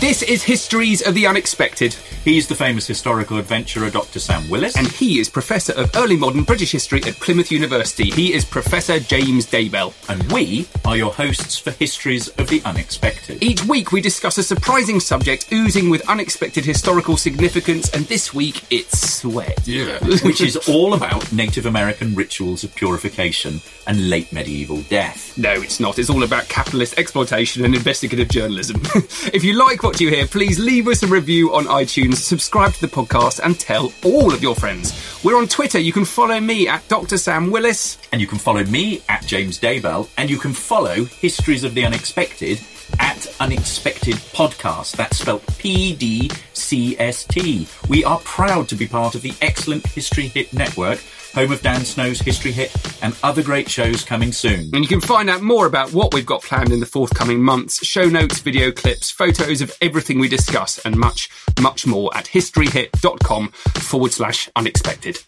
This is Histories of the Unexpected, He's the famous historical adventurer Dr. Sam Willis. and he is Professor of Early Modern British History at Plymouth University. He is Professor James Daybell. And we are your hosts for Histories of the Unexpected. Each week we discuss a surprising subject oozing with unexpected historical significance, and this week it's sweat. Yeah. which is all about Native American rituals of purification and late medieval death. No, it's not. It's all about capitalist exploitation and investigative journalism. if you like what you hear, please leave us a review on iTunes, subscribe to the podcast, and tell all of your friends. We're on Twitter. You can follow me at Dr. Sam Willis. And you can follow me at James Daybell, and you can follow Histories of the Unexpected at Unexpected Podcast. That's spelled P D C S T. We are proud to be part of the excellent History Hit Network, home of Dan Snow's History Hit, and other great shows coming soon. And you can find out more about what we've got planned in the forthcoming months, show notes, video clips, photos of everything we discuss, and much, much more at historyhit.com forward slash unexpected.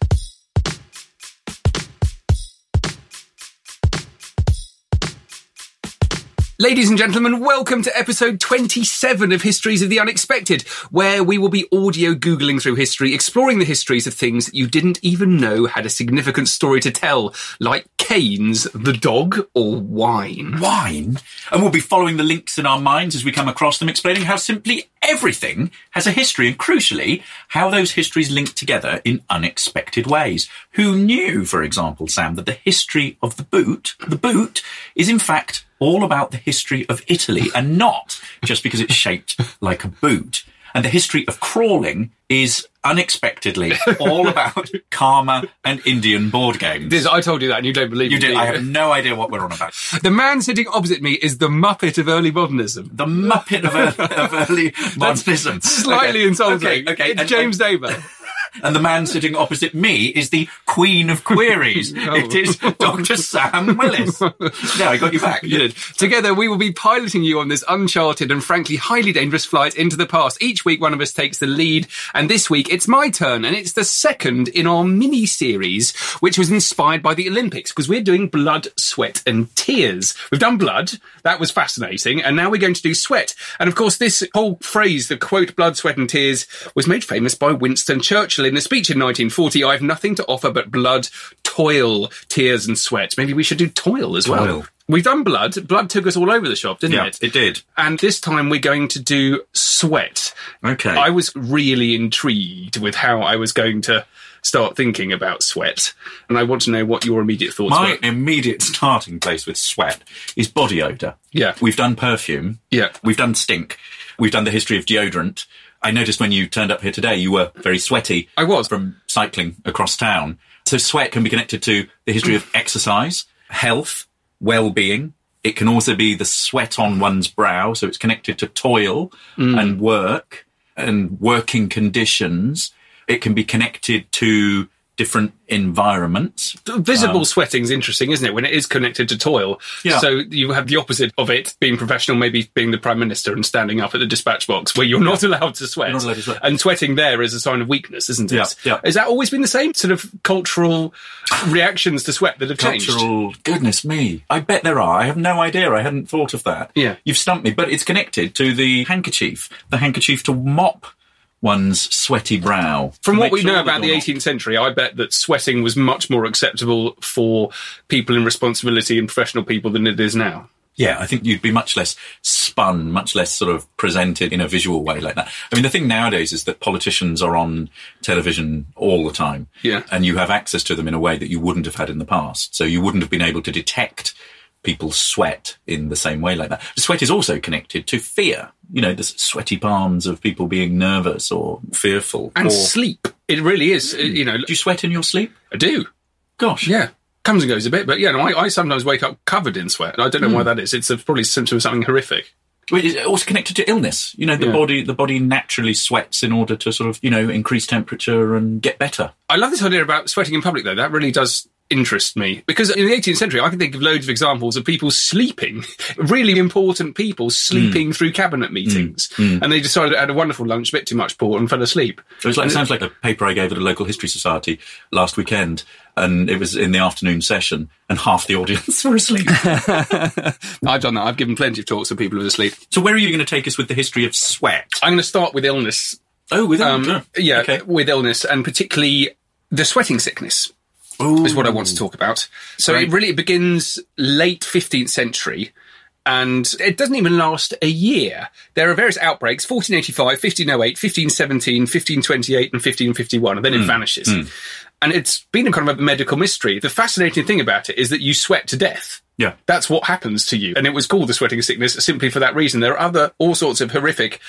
Ladies and gentlemen, welcome to episode 27 of Histories of the Unexpected, where we will be audio Googling through history, exploring the histories of things you didn't even know had a significant story to tell, like canes, the dog, or wine. wine, and we'll be following the links in our minds as we come across them, explaining how simply everything has a history, and crucially, how those histories link together in unexpected ways. Who knew, for example, Sam, that the history of the boot, the boot, is in fact all about the history of Italy, and not just because it's shaped like a boot. And the history of crawling is unexpectedly all about karma and Indian board games. This, I told you that and you don't believe you me. did. do I have no idea what we're on about. The man sitting opposite me is the Muppet of early modernism. The Muppet of, early- of early modernism. Slightly Okay, insulting. Okay, okay. It's And- James Daybell. And the man sitting opposite me is the Queen of Queries. Oh. It is Dr. Sam Willis. Yeah, I got you back. You. Together, we will be piloting you on this uncharted and frankly highly dangerous flight into the past. Each week, one of us takes the lead, and this week it's my turn, and it's the second in our mini series, which was inspired by the Olympics, because we're doing blood, sweat, and tears. We've done blood, that was fascinating, and now we're going to do sweat. And of course, this whole phrase, the quote, blood, sweat, and tears, was made famous by Winston Churchill in a speech in 1940. I've nothing to offer but blood, toil, tears, and sweat. Maybe we should do toil as well. We've done blood. Blood took us all over the shop, didn't Yeah, it? it did. And this time we're going to do sweat. Okay. I was really intrigued with how I was going to start thinking about sweat. And I want to know what your immediate thoughts are. My were. immediate starting place with sweat is body odour. Yeah. We've done perfume. Yeah. We've done stink. We've done the history of deodorant. I noticed when you turned up here today, you were very sweaty. I was. From cycling across town. So sweat can be connected to the history of exercise, health, well-being. It can also be the sweat on one's brow. So it's connected to toil mm. and work and working conditions. It can be connected to different environments. Visible um, sweating's interesting, isn't it? When it is connected to toil. Yeah. So you have the opposite of it being professional, maybe being the prime minister and standing up at the dispatch box where you're not allowed to sweat. Not allowed to sweat. And sweating there is a sign of weakness, isn't it? Yeah, yeah. Has that always been the same sort of cultural reactions to sweat that have changed? Cultural, goodness me. I bet there are. I have no idea. I hadn't thought of that. Yeah. You've stumped me, but it's connected to the handkerchief, the handkerchief to mop one's sweaty brow. From what we sure know about the you're not- 18th century, I bet that sweating was much more acceptable for people in responsibility and professional people than it is now. Yeah, I think you'd be much less spun, much less sort of presented in a visual way like that. I mean, the thing nowadays is that politicians are on television all the time. Yeah. And you have access to them in a way that you wouldn't have had in the past. So you wouldn't have been able to detect people's sweat in the same way like that. Sweat is also connected to fear. You know, the sweaty palms of people being nervous or fearful. And or, sleep. It really is. uh, You know, do you sweat in your sleep? I do. Gosh. Yeah. Comes and goes a bit, but yeah, no, I, I sometimes wake up covered in sweat. I don't know Hmm. why that is. It's a, probably a symptom of something horrific. It's also connected to illness. You know, the Yeah. body the body naturally sweats in order to sort of you know increase temperature and get better. I love this idea about sweating in public, though. That really does interest me because in the 18th century, I can think of loads of examples of people sleeping, really important people sleeping Hmm. through cabinet meetings, and they decided they had a wonderful lunch, a bit too much port, and fell asleep. It, was like, it sounds like a paper I gave at a local history society last weekend, and it was in the afternoon session, and half the audience were asleep. I've done that. I've given plenty of talks to people who are asleep. so, where are you going to take us with the history of sweat? I'm going to start with illness. Oh, with Um, yeah, Okay. with illness, and particularly the sweating sickness. Is what I want to talk about. So Great. it really begins late 15th century. And it doesn't even last a year. There are various outbreaks 1485, 1508, 1517, 1528, and 1551, and then it hmm. vanishes. Hmm. And it's been a kind of a medical mystery. The fascinating thing about it is that you sweat to death. Yeah. That's what happens to you. And it was called the sweating sickness simply for that reason. There are other, all sorts of horrific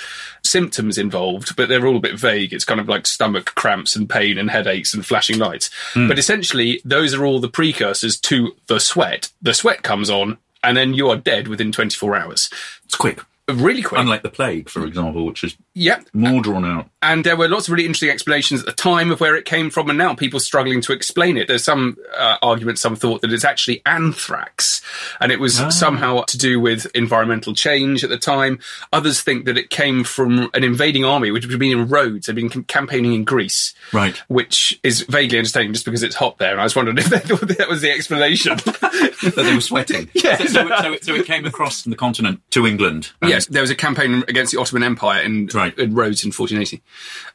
symptoms involved, but they're all a bit vague. It's kind of like stomach cramps and pain and headaches and flashing lights. Hmm. But essentially, those are all the precursors to the sweat. The sweat comes on, and then you are dead within 24 hours. It's quick. Really quick. Unlike the plague, for example, which is yeah. more drawn out. And there were lots of really interesting explanations at the time of where it came from, and now people struggling to explain it. There's some uh, arguments, some thought that it's actually anthrax, and it was somehow to do with environmental change at the time. Others think that it came from an invading army, which had been in Rhodes, had been cam- campaigning in Greece, Right. Which is vaguely entertaining just because it's hot there. And I was wondering if that, that was the explanation. that they were sweating. Yeah. So, so, so, it- so it came across from the continent to England. and- Yes, there was a campaign against the Ottoman Empire in, Right. In uh, Rhodes in 1480.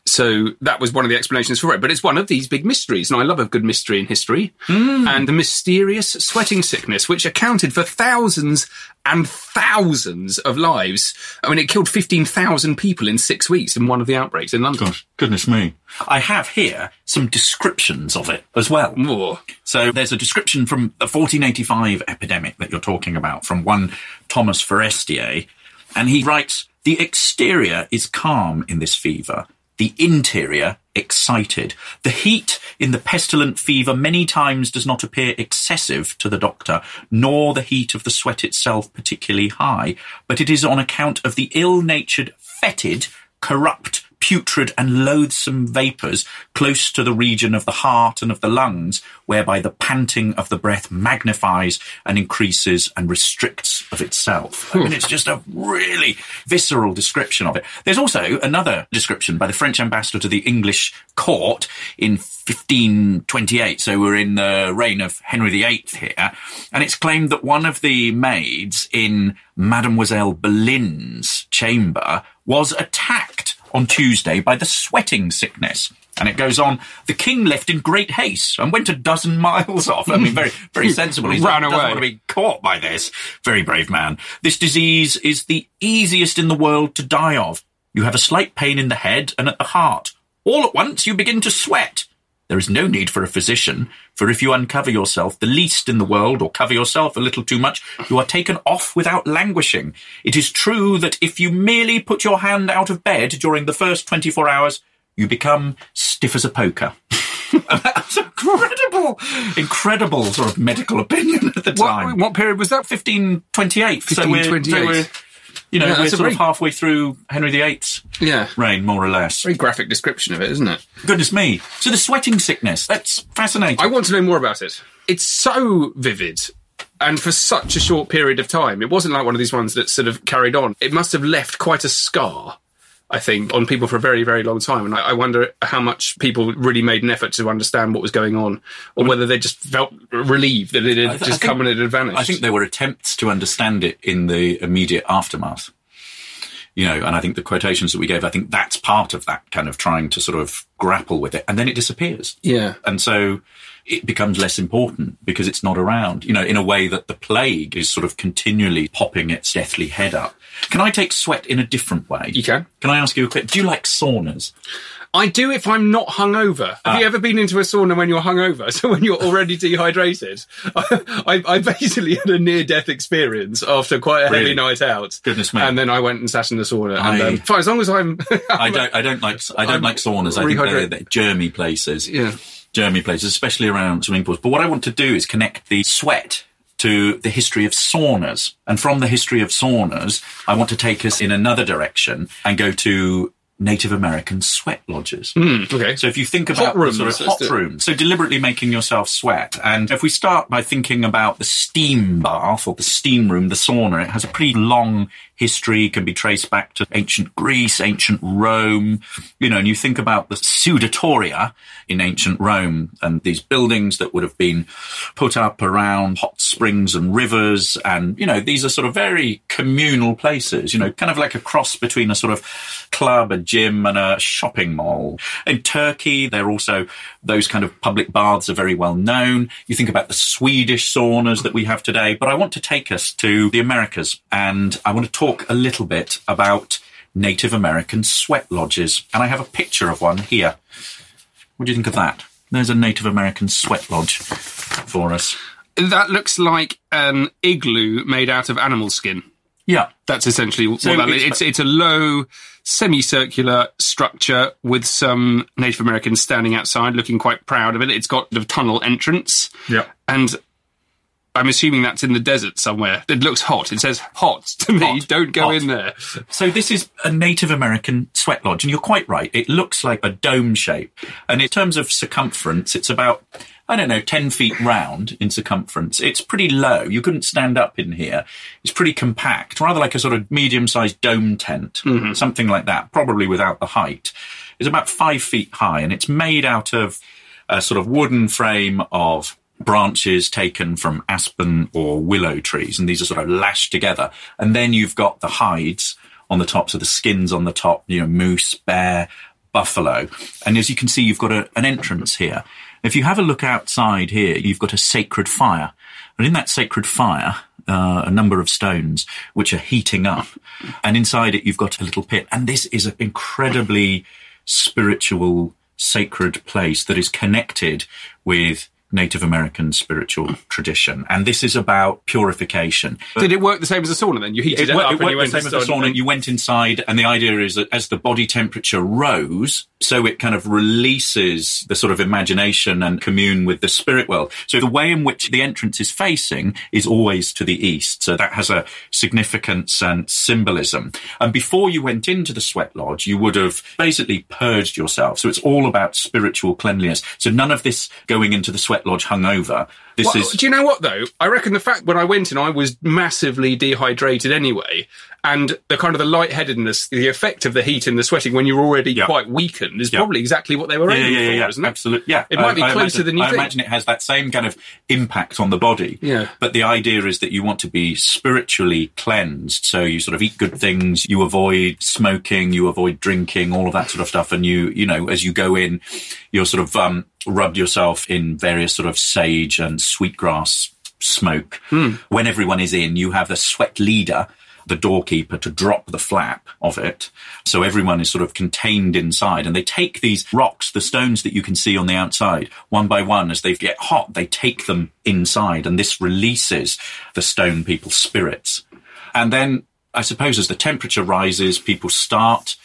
So that was one of the explanations for it. But it's one of these big mysteries. And I love a good mystery in history. Hmm. And the mysterious sweating sickness, which accounted for thousands and thousands of lives. I mean, it killed 15,000 people in six weeks in one of the outbreaks in London. Gosh, goodness me. I have here some descriptions of it as well. Oh. So there's a description from the 1485 epidemic that you're talking about from one Thomas Forestier, and he writes, the exterior is calm in this fever, the interior excited. The heat in the pestilent fever many times does not appear excessive to the doctor, nor the heat of the sweat itself particularly high, but it is on account of the ill-natured, fetid, corrupt, putrid and loathsome vapours close to the region of the heart and of the lungs, whereby the panting of the breath magnifies and increases and restricts of itself. I mean, it's just a really visceral description of it. There's also another description by the French ambassador to the English court in 1528. So we're in the reign of Henry VIII here. And it's claimed that one of the maids in Mademoiselle Boleyn's chamber was attacked on Tuesday by the sweating sickness. And it goes on, the king left in great haste and went a dozen miles off. I mean, very, very sensible. He Ran doesn't away. want to be caught by this. Very brave man. This disease is the easiest in the world to die of. You have a slight pain in the head and at the heart. All at once you begin to sweat. There is no need for a physician, for if you uncover yourself the least in the world or cover yourself a little too much, you are taken off without languishing. It is true that if you merely put your hand out of bed during the first 24 hours, you become stiff as a poker. That's incredible, incredible sort of medical opinion at the time. What, what period was that? 1528. So we're, so 1528. we're you know, Yeah, we're sort very- of halfway through Henry VIII's Yeah. reign, more or less. Very graphic description of it, isn't it? Goodness me. So the sweating sickness, that's fascinating. I want to know more about it. It's so vivid. And for such a short period of time, it wasn't like one of these ones that sort of carried on. It must have left quite a scar, I think, on people for a very, very long time. And I, I wonder how much people really made an effort to understand what was going on, or whether they just felt relieved that it had th- just think- come and it had vanished. I think there were attempts to understand it in the immediate aftermath. You know, and I think the quotations that we gave, I think that's part of that kind of trying to sort of grapple with it. And then it disappears. Yeah. And so it becomes less important because it's not around, you know, in a way that the plague is sort of continually popping its deathly head up. Can I take sweat in a different way? You can. Can I ask you a quick, do you like saunas? I do if I'm not hungover. Have Ah. you ever been into a sauna when you're hungover? So when you're already dehydrated? I, I basically had a near-death experience after quite a heavy Really? night out. Goodness me. And then I went and sat in the sauna. And, um, fine, as long as I'm... I don't, I don't like, I don't I'm like saunas. I think they're, they're germy places. Yeah. Germy places, especially around swimming pools. But what I want to do is connect the sweat to the history of saunas. And from the history of saunas, I want to take us in another direction and go to Native American sweat lodges. okay. So if you think about Hot rooms, sort of hot rooms, so deliberately making yourself sweat. And if we start by thinking about the steam bath or the steam room, the sauna, it has a pretty long history, can be traced back to ancient Greece, ancient Rome, you know, and you think about the sudatoria in ancient Rome and these buildings that would have been put up around hot springs and rivers. And, you know, these are sort of very communal places, you know, kind of like a cross between a sort of club, a gym and a shopping mall. In Turkey, they're also, those kind of public baths are very well known. You think about the Swedish saunas that we have today, but I want to take us to the Americas and I want to talk a little bit about Native American sweat lodges. And I have a picture of one here. What do you think of that? There's a Native American sweat lodge for us. That looks like an igloo made out of animal skin. Yeah. That's essentially what So that it's- It's, it's a low, semicircular structure with some Native Americans standing outside looking quite proud of it. It's got the tunnel entrance. Yeah. And I'm assuming that's in the desert somewhere. It looks hot. It says hot to me. Hot. Don't go Hot. in there. So this is a Native American sweat lodge, and you're quite right. It looks like a dome shape, and in terms of circumference, it's about I don't know, ten feet round in circumference. It's pretty low. You couldn't stand up in here. It's pretty compact, rather like a sort of medium-sized dome tent, mm-hmm. something like that. Probably without the height. It's about five feet high, and it's made out of a sort of wooden frame of branches taken from aspen or willow trees, and these are sort of lashed together. And then you've got the hides on the top, so the skins on the top, you know, moose, bear, buffalo. And as you can see, you've got a, an entrance here. If you have a look outside here, you've got a sacred fire. And in that sacred fire, uh, a number of stones which are heating up. And inside it, you've got a little pit. And this is an incredibly spiritual, sacred place that is connected with Native American spiritual tradition. And this is about purification. Did it work the same as a sauna then? You heated it, wo- up it and you went the same as a and sauna. You went inside, and the idea is that as the body temperature rose, so it kind of releases the sort of imagination and commune with the spirit world. So the way in which the entrance is facing is always to the east. So that has a significance and symbolism. And before you went into the sweat lodge, you would have basically purged yourself. So it's all about spiritual cleanliness. So none of this going into the sweat lodge hungover. This Well, is Do you know what though? I reckon the fact when I went in, I was massively dehydrated anyway, and the kind of the lightheadedness, the effect of the heat and the sweating when you're already Yeah. quite weakened is Yeah. probably exactly what they were yeah, aiming yeah, yeah, for, yeah, isn't it? absolutely. Yeah, It might be I- I closer imagine- than you I think. imagine it has that same kind of impact on the body. Yeah. But the idea is that you want to be spiritually cleansed. So you sort of eat good things, you avoid smoking, you avoid drinking, all of that sort of stuff. And you, you know, as you go in, you're sort of, um, rubbed yourself in various sort of sage and sweetgrass smoke. Hmm. When everyone is in, you have the sweat leader, the doorkeeper to drop the flap of it. So everyone is sort of contained inside and they take these rocks, the stones that you can see on the outside, one by one as they get hot, they take them inside and this releases the stone people's spirits. And then I suppose as the temperature rises, people start,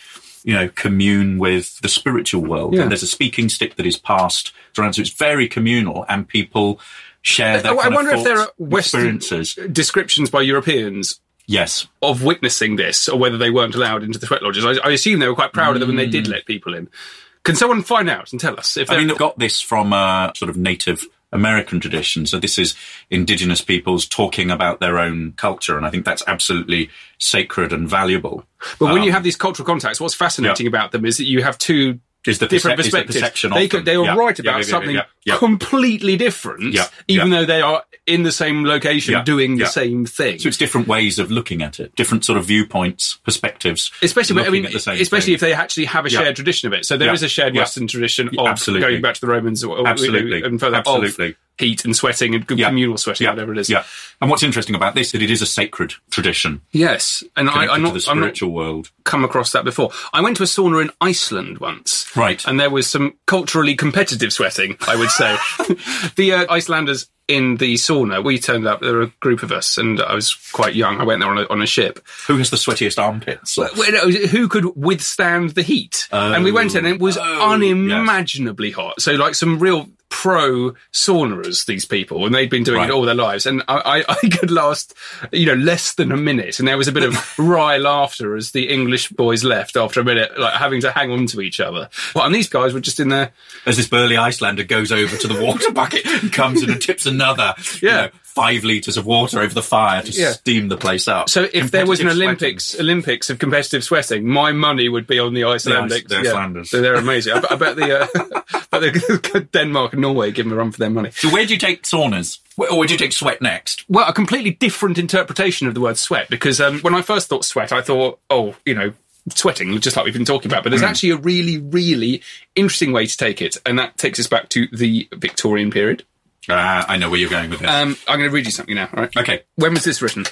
you know, commune with the spiritual world. Yeah. And there's a speaking stick that is passed around. So it's very communal and people share their I- I wonder if there are Western experiences. descriptions by Europeans Yes. of witnessing this, or whether they weren't allowed into the sweat lodges. I, I assume they were quite proud of them and they did let people in. Can someone find out and tell us if Mm. I they're got this from a sort of Native American tradition. So this is indigenous peoples talking about their own culture. And I think that's absolutely sacred and valuable. But when Um, you have these cultural contacts, what's fascinating yeah. about them is that you have two Is the different percep- is the perception they could, they were Yeah. right about yeah, yeah, something completely different, even though they are in the same location doing the same thing. So it's different ways of looking at it, different sort of viewpoints, perspectives. Especially, when- I mean, at the same especially thing. if they actually have a shared tradition of it. So there is a shared. Western tradition of absolutely. going back to the Romans, or, or, Absolutely. and further Absolutely. Heat and sweating and Yeah. communal sweating, yeah. whatever it is. Yeah. And what's interesting about this is that it is a sacred tradition Yes, and I, I'm to not, the I'm not world. come across that before. I went to a sauna in Iceland once. Right. And there was some culturally competitive sweating, I would say. the uh, Icelanders in the sauna, we turned up, there were a group of us, and I was quite young. I went there on a, on a ship. Who has the sweatiest armpits? Well, Who could withstand the heat? and we went in, and it was Oh, unimaginably hot. So, like some real pro sauners, these people, and they'd been doing Right. it all their lives. And I, I, I could last, you know, less than a minute. And there was a bit of wry laughter as the English boys left after a minute, like having to hang on to each other. Well, and these guys were just in there. As this burly Icelander goes over to the water bucket and comes in and tips another, you Yeah. know, five litres of water over the fire to Yeah. steam the place up. So if there was an Olympics Olympics of competitive sweating, my money would be on the Icelandics. the Icelanders. So they're amazing. I, bet- I bet the, uh, but the Denmark and Norway give them a run for their money. So where do you take saunas? Where- Or where do you take sweat next? Well, a completely different interpretation of the word sweat because um, when I first thought sweat, I thought, oh, you know, sweating, just like we've been talking about. But there's actually a really, really interesting way to take it, and that takes us back to the Victorian period. Ah, I know where you're going with this. Um, I'm going to read you something now. All right. okay. When was this written?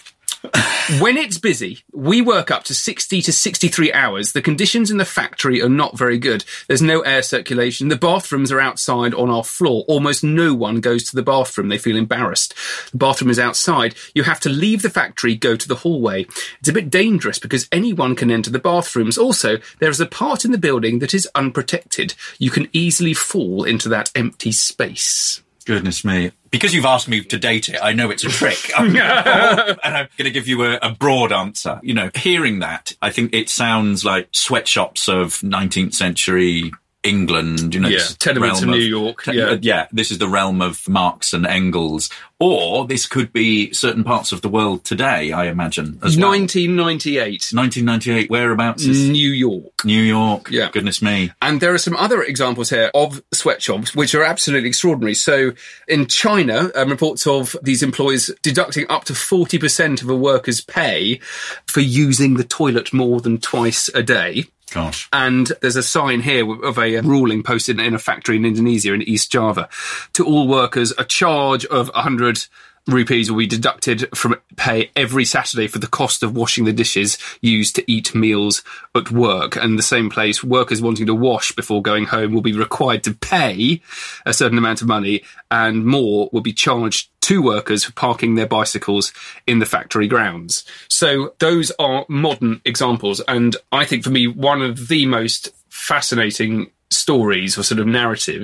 When it's busy, we work up to 60 to 63 hours. The conditions in the factory are not very good. There's no air circulation. The bathrooms are outside on our floor. Almost no one goes to the bathroom. They feel embarrassed. The bathroom is outside. You have to leave the factory, go to the hallway. It's a bit dangerous because anyone can enter the bathrooms. Also, there is a part in the building that is unprotected. You can easily fall into that empty space. Goodness me. Because you've asked me to date it, I know it's a trick. and I'm going to give you a, a broad answer. You know, hearing that, I think it sounds like sweatshops of 19th century England, you know, Yeah, this tenements of New York, te- yeah. yeah, this is the realm of Marx and Engels. Or this could be certain parts of the world today, I imagine, as well. 1998, 1998, whereabouts is New York. New York? Yeah. Goodness me. And there are some other examples here of sweatshops which are absolutely extraordinary. So in China, um, reports of these employees deducting up to 40% of a worker's pay for using the toilet more than twice a day. Gosh. And there's a sign here of a ruling posted in a factory in Indonesia in East Java. To all workers, a charge of 100 rupees will be deducted from pay every Saturday for the cost of washing the dishes used to eat meals at work. And the same place, workers wanting to wash before going home will be required to pay a certain amount of money and more will be charged to workers for parking their bicycles in the factory grounds. So those are modern examples. And I think for me, one of the most fascinating stories or sort of narrative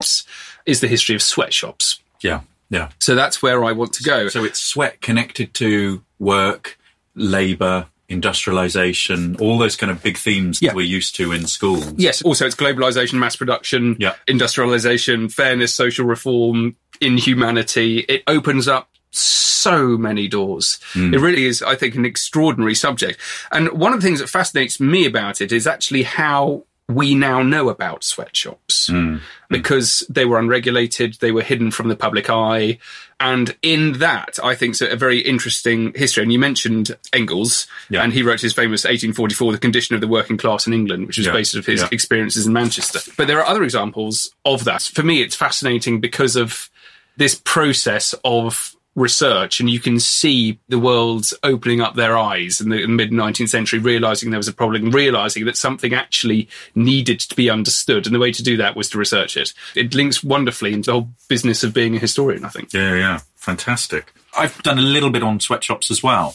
is the history of sweatshops. Yeah. Yeah. So that's where I want to go. So it's sweat connected to work, labour, industrialization, all those kind of big themes Yeah. that we're used to in schools. Yes, also it's globalization, mass production, Yeah. industrialization, fairness, social reform, inhumanity. It opens up so many doors. Hmm. It really is, I think, an extraordinary subject. And one of the things that fascinates me about it is actually how we now know about sweatshops hmm. because they were unregulated, they were hidden from the public eye. And in that, I think, so a very interesting history. And you mentioned Engels, Yeah. and he wrote his famous 1844, The Condition of the Working Class in England, which was Yeah. based on his Yeah. experiences in Manchester. But there are other examples of that. For me, it's fascinating because of this process of research and you can see the world's opening up their eyes in the mid 19th century realizing there was a problem realizing that something actually needed to be understood and the way to do that was to research it it links wonderfully into the whole business of being a historian i think Yeah, yeah. Fantastic. I've done a little bit on sweatshops as well.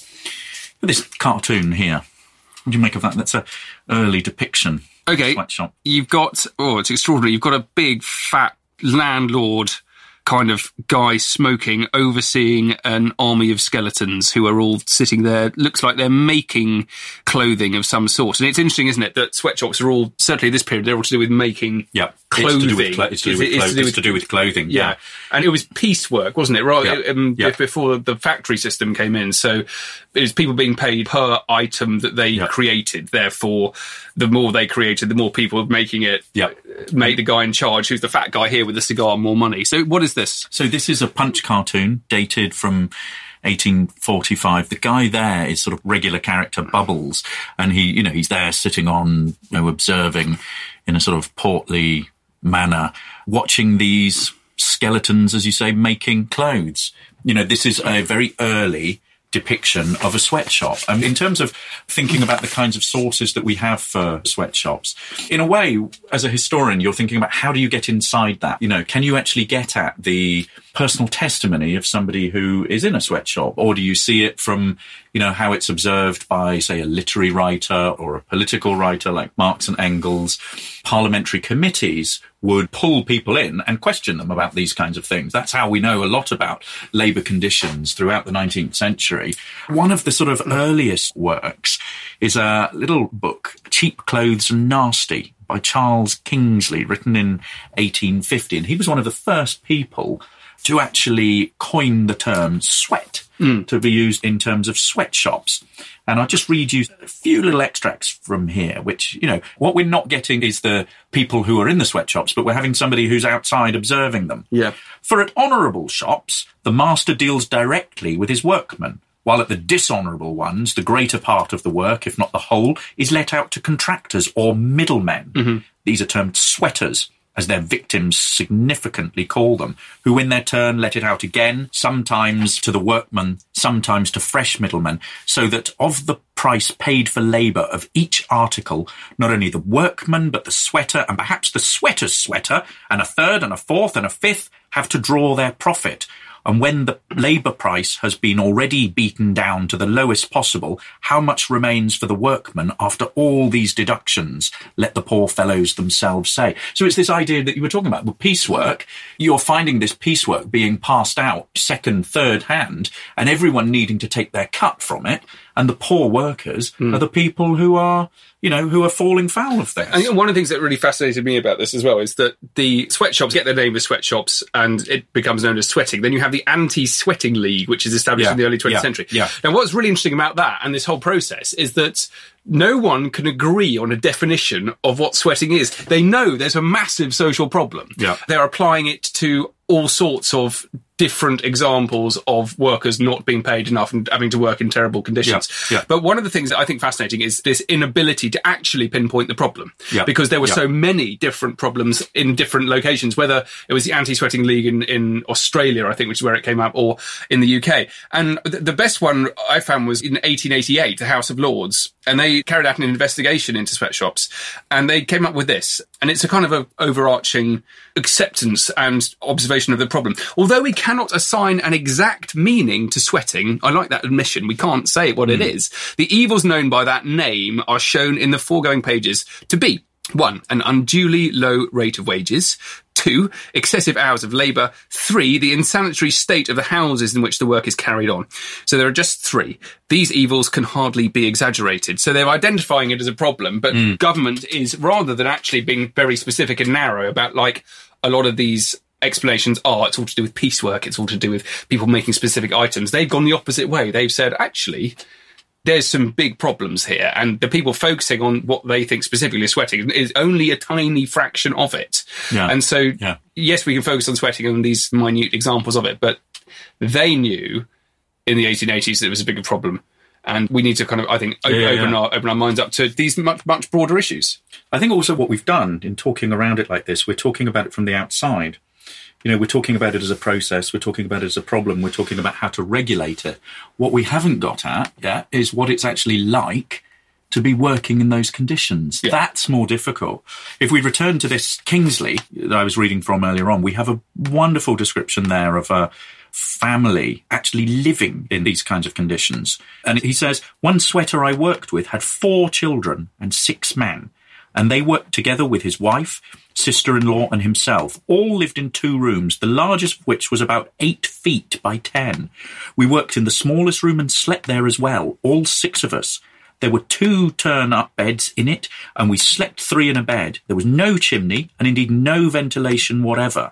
This cartoon here. What do you make of that? That's a early depiction. of Okay. Sweatshop. you've got oh it's extraordinary you've got a big fat landlord kind of guy smoking overseeing an army of skeletons who are all sitting there looks like they're making clothing of some sort and it's interesting isn't it that sweatshops are all certainly this period they're all to do with making Yeah. clothing It's to do with, it's to do with, it's clo- to do it's to do with clothing. yeah. And it was piecework, wasn't it? Right. Yeah. Um, Yeah. Before the factory system came in. So it was people being paid per item that they created. Therefore, the more they created, the more people making it Yeah. make the guy in charge, who's the fat guy here with the cigar, more money. So what is this? So this is a punch cartoon dated from 1845. The guy there is sort of regular character Bubbles, and he, you know, he's there sitting on, you know, observing in a sort of portly manner, watching these skeletons, as you say, making clothes. You know, this is a very early depiction of a sweatshop. And in terms of thinking about the kinds of sources that we have for sweatshops, in a way, as a historian, you're thinking about how do you get inside that? You know, can you actually get at the personal testimony of somebody who is in a sweatshop? Or do you see it from, you know, how it's observed by, say, a literary writer or a political writer like Marx and Engels? Parliamentary committees would pull people in and question them about these kinds of things. That's how we know a lot about labour conditions throughout the 19th century. One of the sort of earliest works is a little book, Cheap Clothes and Nasty, by Charles Kingsley, written in 1850. And he was one of the first people to actually coin the term sweat hmm. to be used in terms of sweatshops. And I'll just read you a few little extracts from here, which, you know, what we're not getting is the people who are in the sweatshops, but we're having somebody who's outside observing them. Yeah. For at honourable shops, the master deals directly with his workmen, while at the dishonourable ones, the greater part of the work, if not the whole, is let out to contractors or middlemen. Mm-hmm. These are termed sweaters, as their victims significantly call them, who in their turn let it out again, sometimes to the workmen, sometimes to fresh middlemen, so that of the price paid for labour of each article, not only the workman, but the sweater, and perhaps the sweater's sweater, and a third, and a fourth, and a fifth, have to draw their profit. And when the labour price has been already beaten down to the lowest possible, how much remains for the workman after all these deductions? Let the poor fellows themselves say. So it's this idea that you were talking about with piecework. You're finding this piecework being passed out second, third hand, and everyone needing to take their cut from it. And the poor workers hmm. are the people who are, you know, who are falling foul of this. And one of the things that really fascinated me about this as well is that the sweatshops get their name as sweatshops and it becomes known as sweating. Then you have the Anti-Sweating League, which is established Yeah. in the early 20th Yeah. century. Yeah. Now, what's really interesting about that and this whole process is that no one can agree on a definition of what sweating is. They know there's a massive social problem. Yeah. They're applying it to all sorts of different examples of workers not being paid enough and having to work in terrible conditions. Yeah, yeah. But one of the things that I think fascinating is this inability to actually pinpoint the problem. Yeah, Because there were so many different problems in different locations, whether it was the anti-sweating league in, in Australia, I think, which is where it came up, or in the UK. And th- the best one I found was in 1888, the House of Lords, and they carried out an investigation into sweatshops, and they came up with this. And it's a kind of a overarching acceptance and observation of the problem. Although we cannot assign an exact meaning to sweating, I like that admission. We can't say what it hmm. is. The evils known by that name are shown in the foregoing pages to be one, an unduly low rate of wages. Two, excessive hours of labour. Three, the insanitary state of the houses in which the work is carried on. So there are just three. These evils can hardly be exaggerated. So they're identifying it as a problem, but hmm. government is, rather than actually being very specific and narrow about like a lot of these explanations are, it's all to do with piecework, it's all to do with people making specific items. They've gone the opposite way. They've said, actually, there's some big problems here, and the people focusing on what they think specifically is sweating is only a tiny fraction of it. Yeah. And so, Yeah. yes, we can focus on sweating and these minute examples of it, but they knew in the 1880s that it was a bigger problem. And we need to kind of, I think, o- Yeah, yeah, open our open our minds up to these much much broader issues. I think also what we've done in talking around it like this, we're talking about it from the outside. You know, we're talking about it as a process, we're talking about it as a problem, we're talking about how to regulate it. What we haven't got at yet is what it's actually like to be working in those conditions. That's more difficult. If we return to this Kingsley that I was reading from earlier on, we have a wonderful description there of a family actually living in these kinds of conditions. And he says, one sweater I worked with had four children and six men, and they worked together with his wife, sister in law, and himself. All lived in two rooms, the largest of which was about eight feet by ten. We worked in the smallest room and slept there as well, all six of us. There were two turn up beds in it, and we slept three in a bed. There was no chimney, and indeed no ventilation whatever.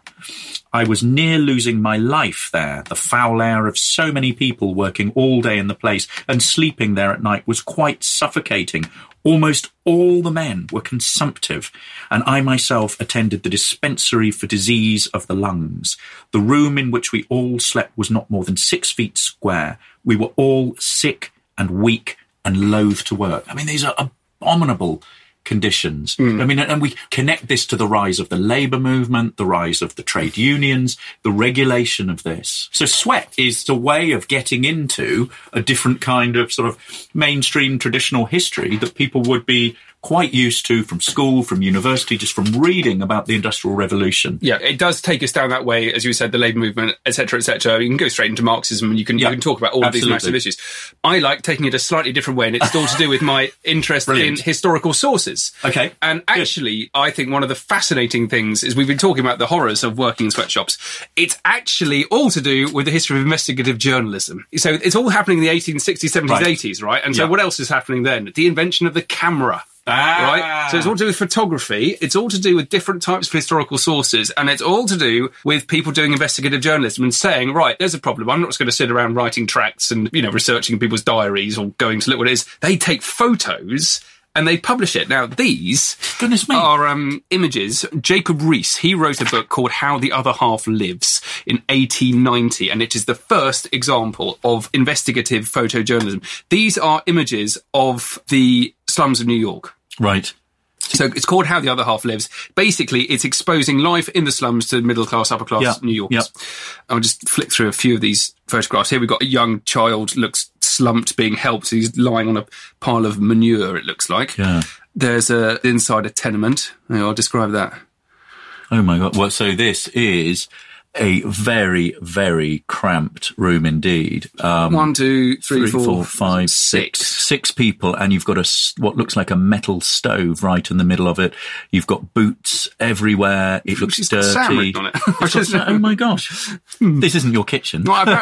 I was near losing my life there. The foul air of so many people working all day in the place and sleeping there at night was quite suffocating. Almost all the men were consumptive, and I myself attended the dispensary for disease of the lungs. The room in which we all slept was not more than six feet square. We were all sick and weak and loath to work. I mean, these are abominable conditions. Hmm. I mean, and we connect this to the rise of the labour movement, the rise of the trade unions, the regulation of this. So sweat is the way of getting into a different kind of sort of mainstream traditional history that people would be quite used to from school, from university, just from reading about the Industrial Revolution. Yeah, it does take us down that way, as you said, the labour movement, etc., etc. You can go straight into Marxism, and you can Yeah, you can talk about all of these massive issues. I like taking it a slightly different way, and it's all to do with my interest in historical sources. Okay, and actually, I think one of the fascinating things is we've been talking about the horrors of working in sweatshops. It's actually all to do with the history of investigative journalism. So it's all happening in the 1860s, 70s, Right. 80s, right? And so Yeah. what else is happening then? The invention of the camera. Ah. Right? So it's all to do with photography. It's all to do with different types of historical sources. And it's all to do with people doing investigative journalism and saying, right, there's a problem. I'm not just going to sit around writing tracts and, you know, researching people's diaries or going to look what it is. They take photos and they publish it. Now, these Goodness me. are um, images. Jacob Riis, he wrote a book called How the Other Half Lives in 1890, and it is the first example of investigative photojournalism. These are images of the slums of New York. Right. So it's called How the Other Half Lives. Basically, it's exposing life in the slums to middle class, upper class Yeah, New Yorkers. yeah. I'll just flick through a few of these photographs. Here we've got a young child looks slumped, being helped. He's lying on a pile of manure. It looks like. Yeah. There's a inside a tenement. I'll describe that. Oh my god! Well, so this is a very, very cramped room indeed. Um, One, two, three, three, four, four, five, six. six, six people, and you've got a what looks like a metal stove right in the middle of it. You've got boots everywhere. It looks She's got dirty. On it. Got- oh my gosh! this isn't your kitchen. Well, no,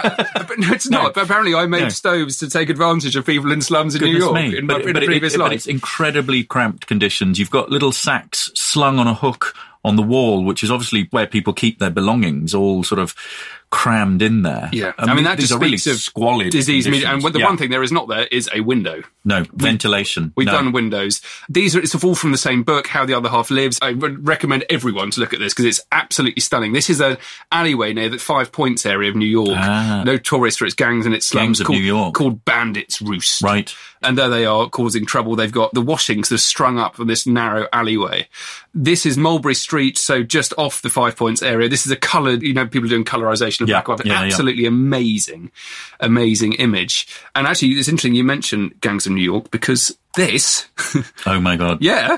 it's not. But apparently, I made No. stoves to take advantage of people in slums in New York me. in my in a it- previous it- life. but it's incredibly cramped conditions. You've got little sacks slung on a hook on the wall, which is obviously where people keep their belongings, all sort of crammed in there. yeah, I mean that just are really speaks of squalid disease. media. And the Yeah. one thing there is not there is a window. no ventilation. We've no. done windows. These are, it's all from the same book, How the Other Half Lives. I would recommend everyone to look at this because it's absolutely stunning. This is an alleyway near the Five Points area of New York. Ah. Notorious for its gangs and its slums Gangs of called, New York. called Bandits Roost. Right. And there they are causing trouble. They've got the washings that are strung up on this narrow alleyway. This is Mulberry Street, so just off the Five Points area. This is a coloured, you know, people doing colorization of Yeah, black and white. yeah, yeah. Absolutely amazing, amazing image. And actually, it's interesting you mentioned Gangs of New York because this, Oh my god. yeah,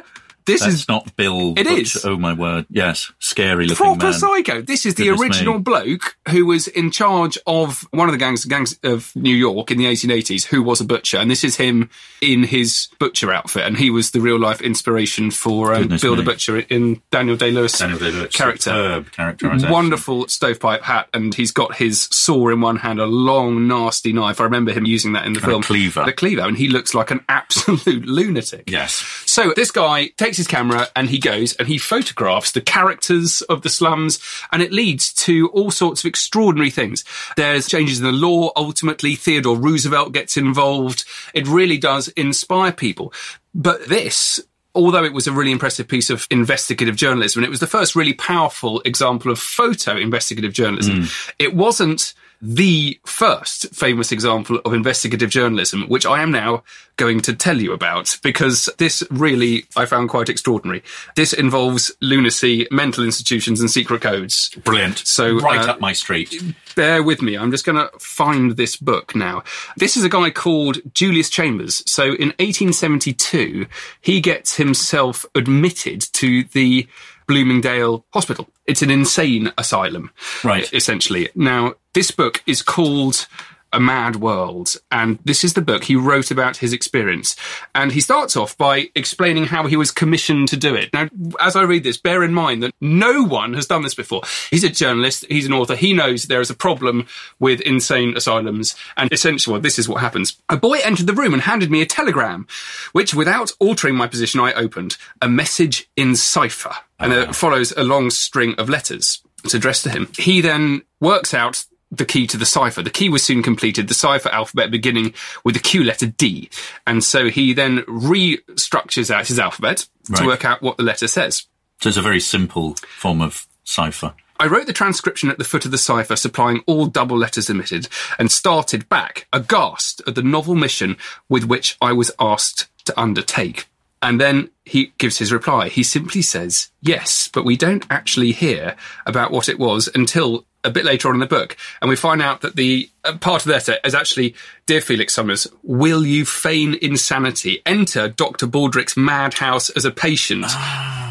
This That's is not Bill. It Butcher. is. Oh my word! Yes, scary looking proper man. psycho. This is the Goodness original me. bloke who was in charge of one of the gangs, gangs of New York in the 1880s, who was a butcher, and this is him in his butcher outfit, and he was the real life inspiration for um, Bill the. Butcher in Daniel Day Lewis Daniel character. superb. Wonderful stovepipe hat, and he's got his saw in one hand, a long, nasty knife. I remember him using that in the And film. cleaver. The cleaver, and he looks like an absolute lunatic. Yes. So this guy takes his camera and he goes and he photographs the characters of the slums and it leads to all sorts of extraordinary things. There's changes in the law. Ultimately, Theodore Roosevelt gets involved. It really does inspire people. But this, although it was a really impressive piece of investigative journalism, and it was the first really powerful example of photo investigative journalism, hmm. it wasn't the first famous example of investigative journalism, which I am now going to tell you about because this really I found quite extraordinary. This involves lunacy, mental institutions, and secret codes. Brilliant. So, right uh, up my street. Bear with me. I'm just going to find this book now. This is a guy called Julius Chambers. So in 1872, he gets himself admitted to the Bloomingdale Hospital. It's an insane asylum. Right. Essentially. Now, this book is called a Mad World. And this is the book he wrote about his experience. And he starts off by explaining how he was commissioned to do it. Now, as I read this, bear in mind that no one has done this before. He's a journalist, he's an author, he knows there is a problem with insane asylums. And essentially, well, this is what happens. A boy entered the room and handed me a telegram, which without altering my position, I opened. A message in cipher. And it ah. follows a long string of letters. It's addressed to him. He then works out the key to the cipher. The key was soon completed, the cipher alphabet beginning with the Q letter D. And so he then restructures out his alphabet to work out what the letter says. So it's a very simple form of cipher. I wrote the transcription at the foot of the cipher, supplying all double letters omitted, and started back, aghast at the novel mission with which I was asked to undertake. And then he gives his reply. He simply says, yes, but we don't actually hear about what it was until a bit later on in the book. And we find out that the uh, part of the letter is actually, Dear Felix Summers, will you feign insanity, enter Dr. Baldrick's madhouse as a patient,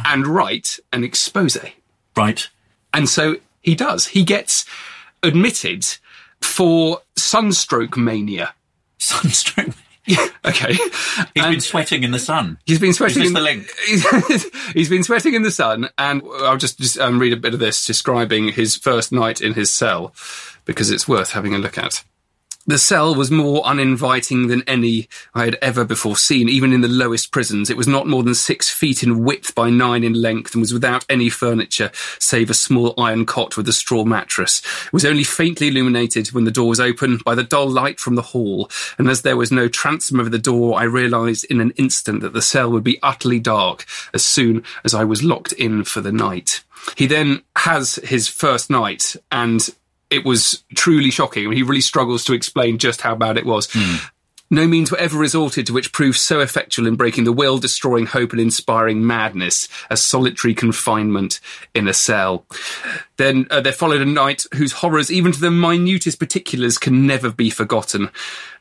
and write an expose? Right. And so he does. He gets admitted for sunstroke mania. Sunstroke. Yeah, okay. He's And been sweating in the sun. He's been sweating. Is in the link? He's, he's been sweating in the sun, and I'll just, just um, read a bit of this describing his first night in his cell because it's worth having a look at. The cell was more uninviting than any I had ever before seen, even in the lowest prisons. It was not more than six feet in width by nine in length and was without any furniture save a small iron cot with a straw mattress. It was only faintly illuminated when the door was opened by the dull light from the hall, and as there was no transom over the door, I realised in an instant that the cell would be utterly dark as soon as I was locked in for the night. He then has his first night and it was truly shocking. I mean, he really struggles to explain just how bad it was. Hmm. No means were ever resorted to which proved so effectual in breaking the will, destroying hope, and inspiring madness as solitary confinement in a cell. Then uh, there followed a night whose horrors, even to the minutest particulars, can never be forgotten.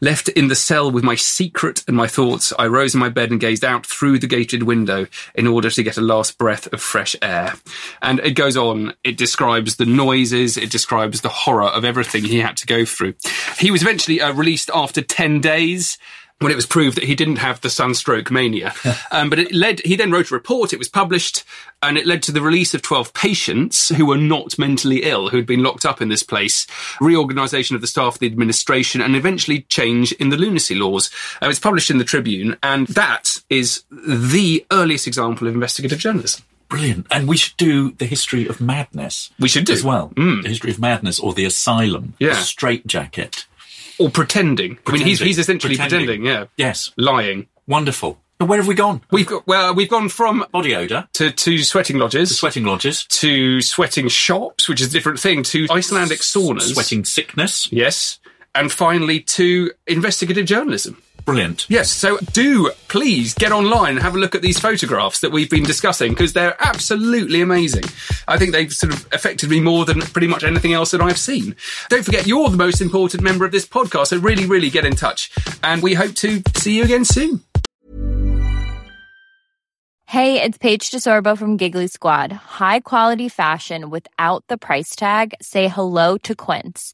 Left in the cell with my secret and my thoughts, I rose in my bed and gazed out through the gated window in order to get a last breath of fresh air. And it goes on. It describes the noises. It describes the horror of everything he had to go through. He was eventually uh, released after 10 days when it was proved that he didn't have the sunstroke mania. um, but it led, he then wrote a report, it was published, and it led to the release of 12 patients who were not mentally ill, who had been locked up in this place, reorganisation of the staff the administration, and eventually change in the lunacy laws. Uh, it's published in the Tribune, and that is the earliest example of investigative journalism. Brilliant. And we should do the history of madness. We should do. As well. The history of madness or the asylum. Yeah. The straitjacket. Or pretending. I mean, he's, he's essentially pretending, yeah. Yes. Lying. Wonderful. Now, where have we gone? We've got, well, we've gone from Body odour. to, to sweating lodges. Sweating lodges. to sweating shops, which is a different thing, to Icelandic saunas. Sweating sickness. Yes. And finally to investigative journalism. Brilliant. Yes, so do please get online and have a look at these photographs that we've been discussing because they're absolutely amazing. I think they've sort of affected me more than pretty much anything else that I've seen. Don't forget, you're the most important member of this podcast, so really, really get in touch. And we hope to see you again soon. Hey, it's Paige DeSorbo from Giggly Squad. High quality fashion without the price tag. Say hello to Quince.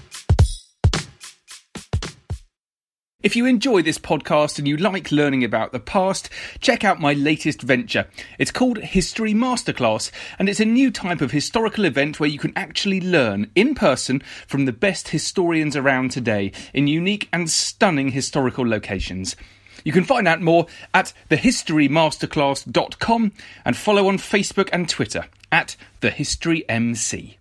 If you enjoy this podcast and you like learning about the past, check out my latest venture. It's called History Masterclass, and it's a new type of historical event where you can actually learn in person from the best historians around today in unique and stunning historical locations. You can find out more at thehistorymasterclass.com and follow on Facebook and Twitter at thehistorymc.